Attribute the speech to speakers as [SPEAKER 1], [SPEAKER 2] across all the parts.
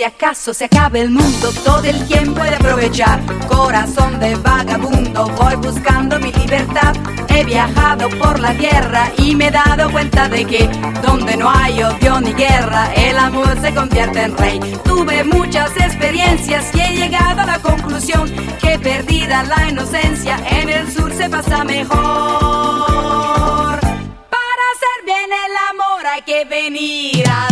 [SPEAKER 1] si acaso se acabe el mundo, todo el tiempo puede aprovechar. Corazón de vagabundo, voy buscando mi libertad. He viajado por la tierra y me he dado cuenta de que donde no hay odio ni guerra, el amor se convierte en rey. Tuve muchas experiencias y he llegado a la conclusión que perdida la inocencia, en el sur se pasa mejor. Para hacer bien el amor hay que venir al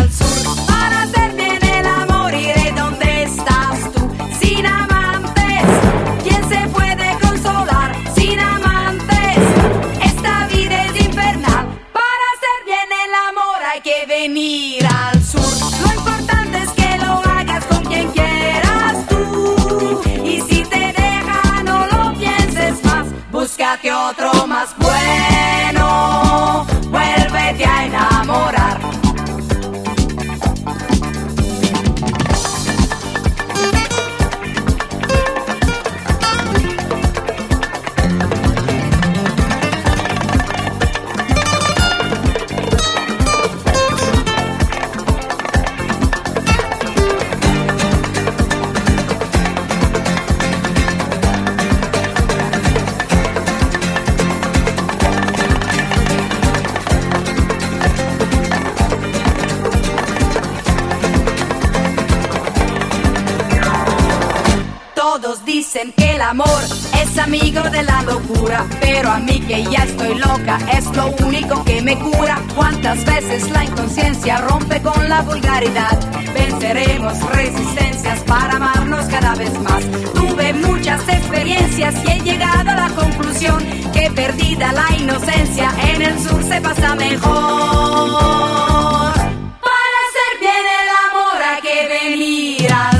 [SPEAKER 1] dicen que el amor es amigo de la locura, pero a mí que ya estoy loca es lo único que me cura. Cuántas veces la inconsciencia rompe con la vulgaridad. Venceremos resistencias para amarnos cada vez más. Tuve muchas experiencias y he llegado a la conclusión que perdida la inocencia en el sur se pasa mejor. Para hacer bien el amor hay que venir al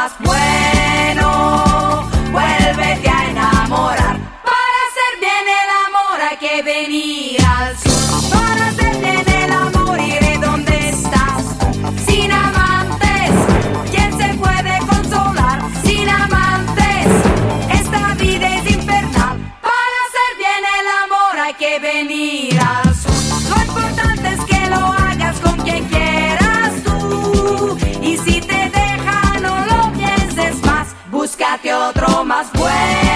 [SPEAKER 1] más bueno. Vuélvete a enamorar. Para hacer bien el amor hay que venir al sur. Otro más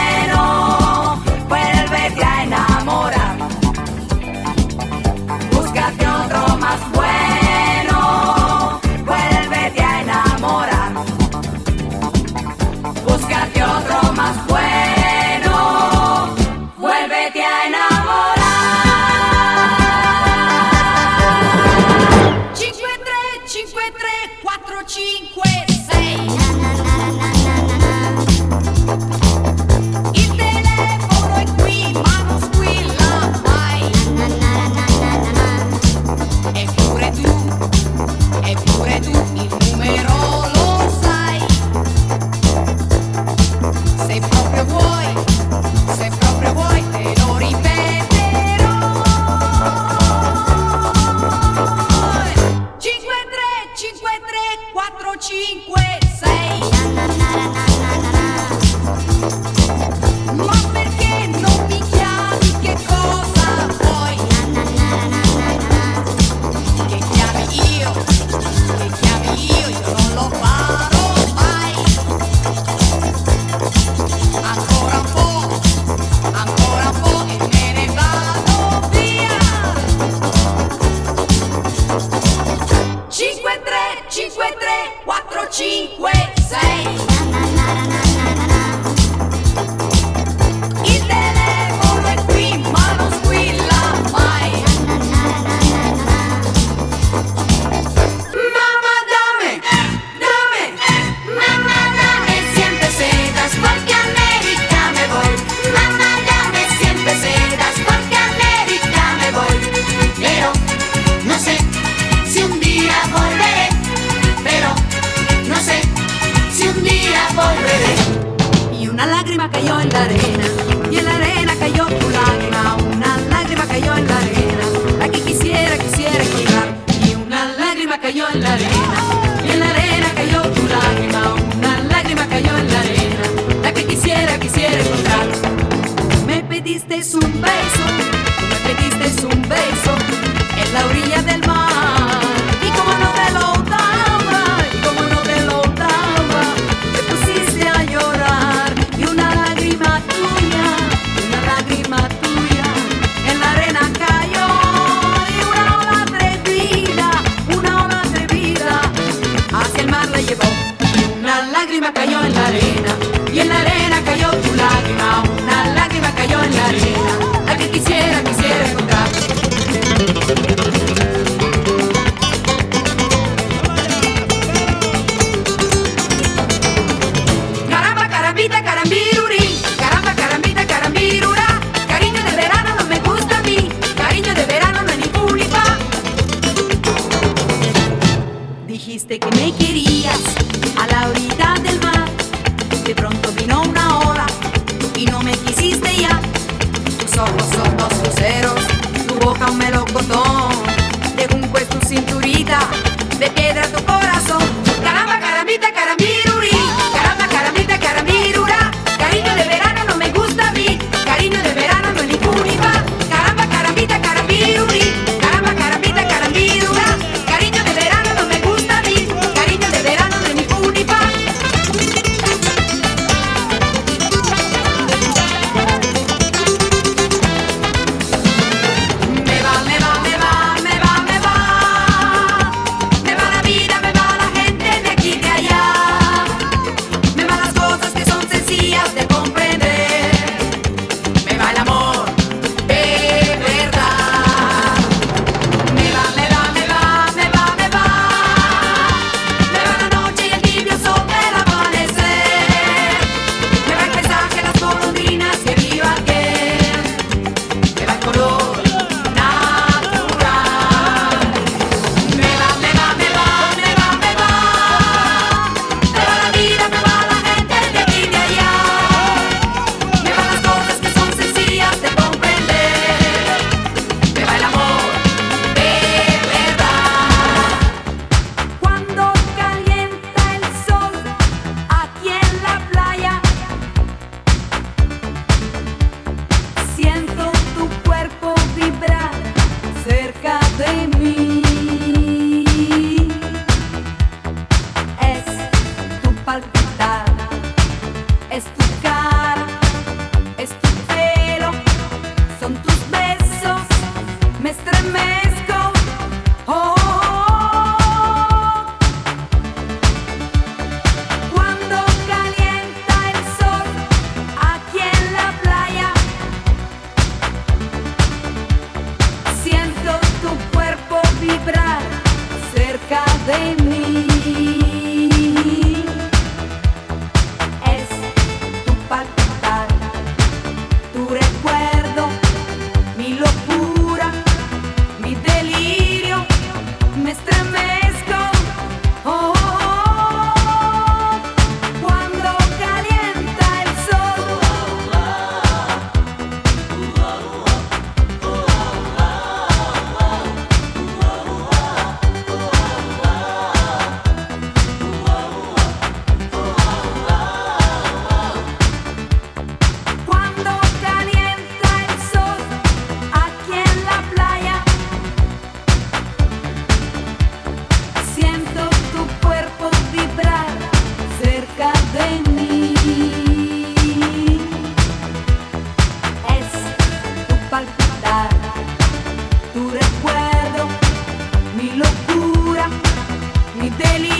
[SPEAKER 1] delirio.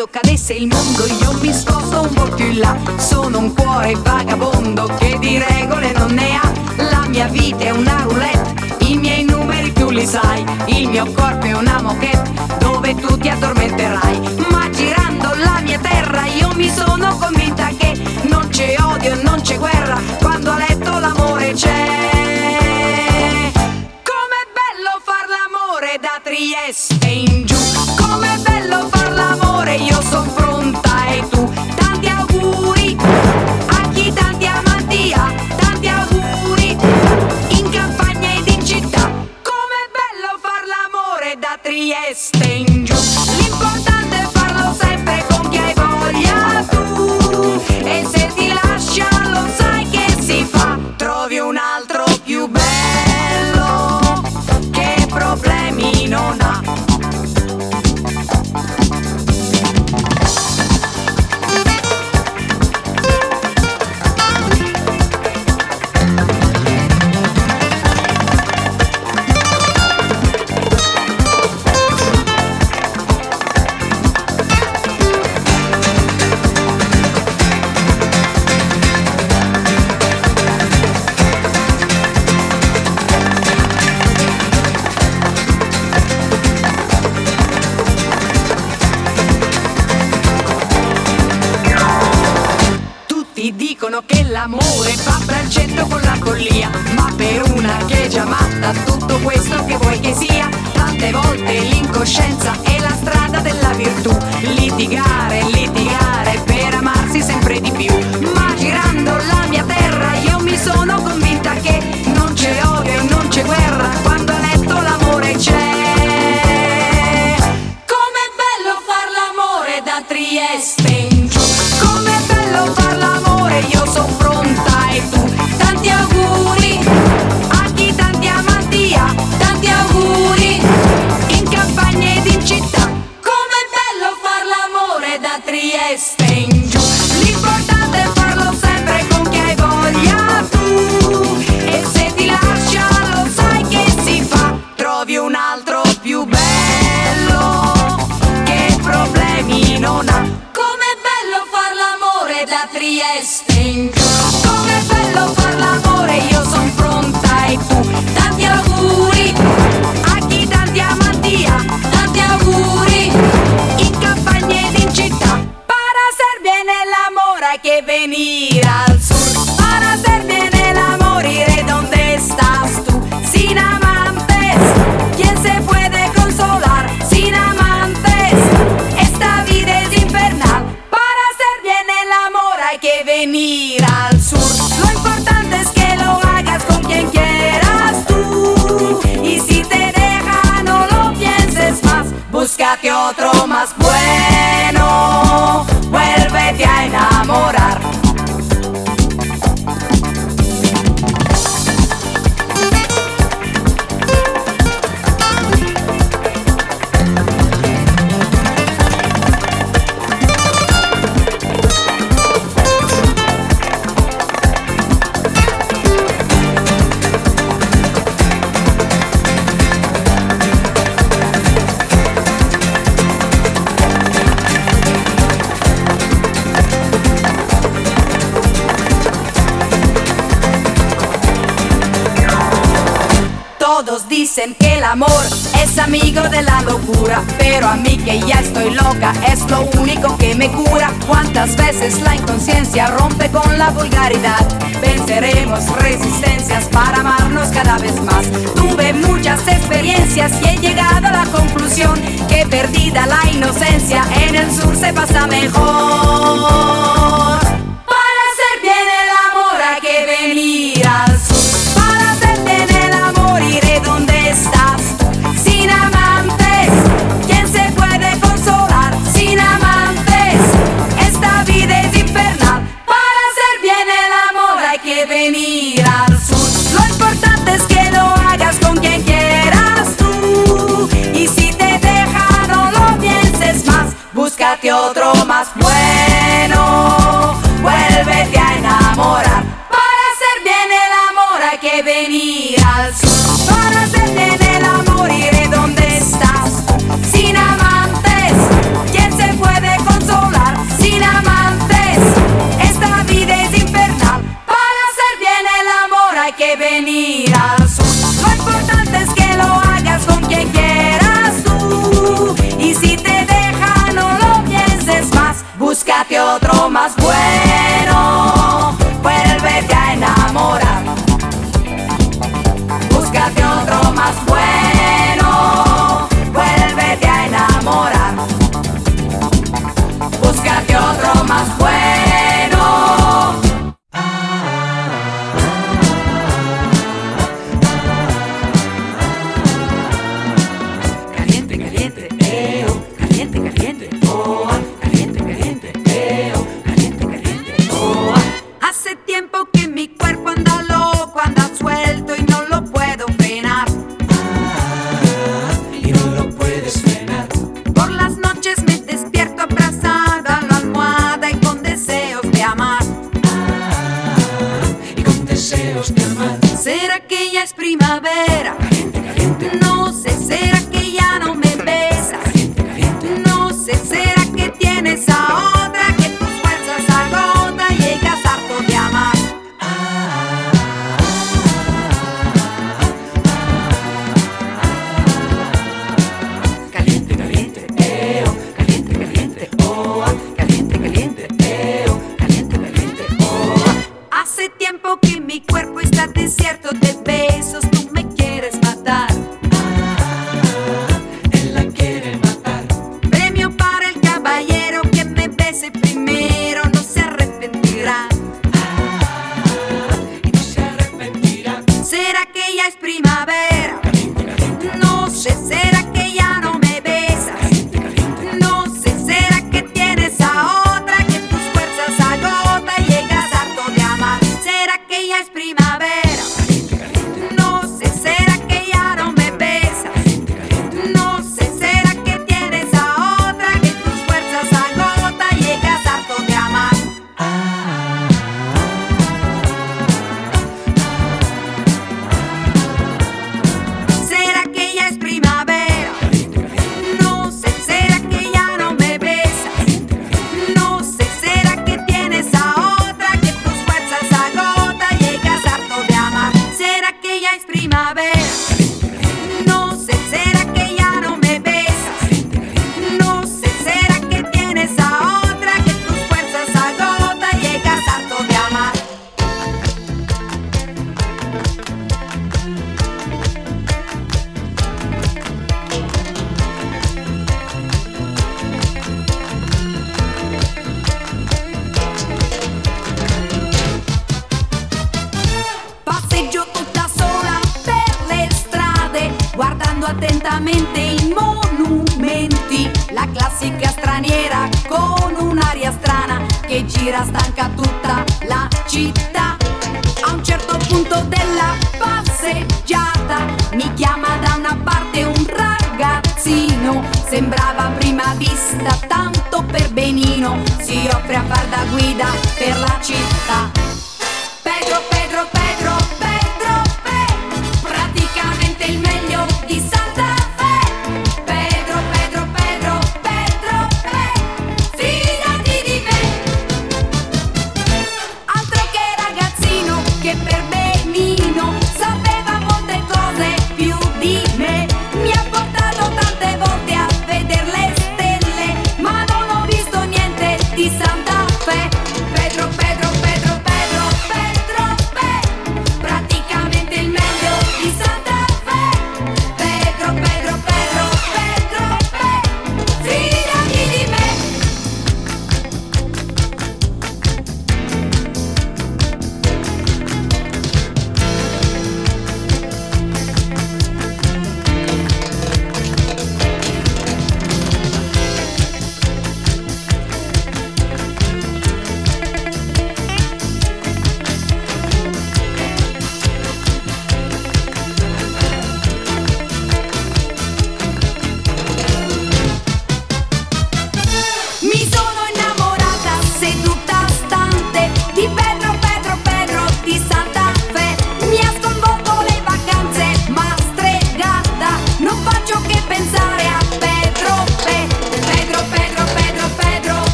[SPEAKER 1] caso cadesse il mondo io mi sposto un po' più in là. Sono un cuore vagabondo che di regole non ne ha. La mia vita è una roulette, i miei numeri tu li sai. Il mio corpo è una moquette dove tu ti addormenterai. Ma girando la mia terra io mi sono convinta che non c'è todos dicen que el amor es amigo de la locura, pero a mí que ya estoy loca es lo único que me cura. Cuántas veces la inconsciencia rompe con la vulgaridad, venceremos resistencias para amarnos cada vez más. Tuve muchas experiencias y he llegado a la conclusión que perdida la inocencia en el sur se pasa mejor. Para hacer bien el amor hay que venir al sur. búscate otro más bueno, vuélvete a enamorar. Para ser bien el amor hay que venir al sur. Para ser bien más bueno, vuélvete a enamorar.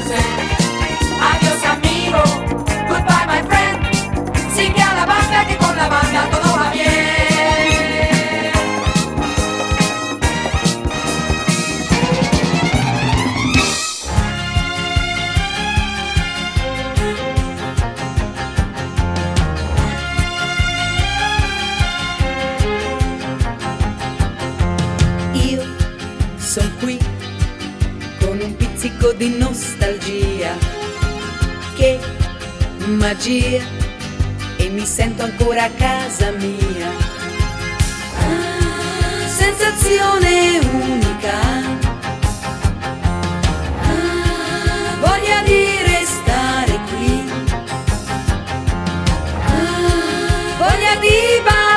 [SPEAKER 1] Adiós, amigo, goodbye, my friend. Sigue a la banda que con la banda todo va bien.
[SPEAKER 2] Yo soy. pizzico di nostalgia. Che magia, e mi sento ancora a casa mia. Ah, sensazione unica. Ah, voglia di restare qui. Ah, voglia di ballare.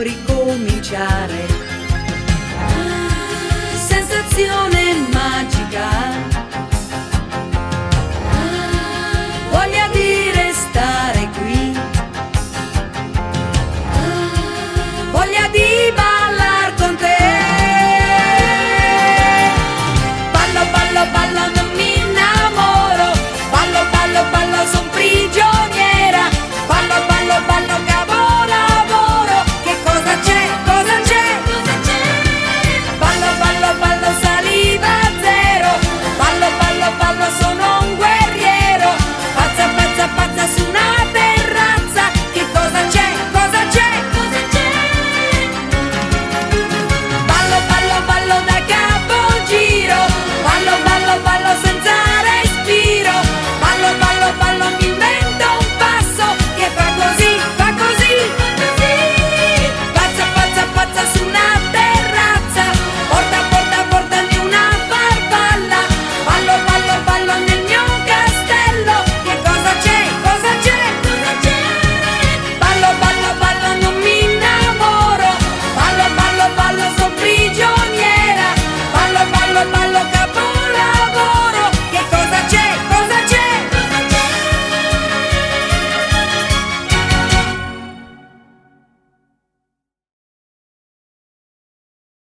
[SPEAKER 2] ricominciare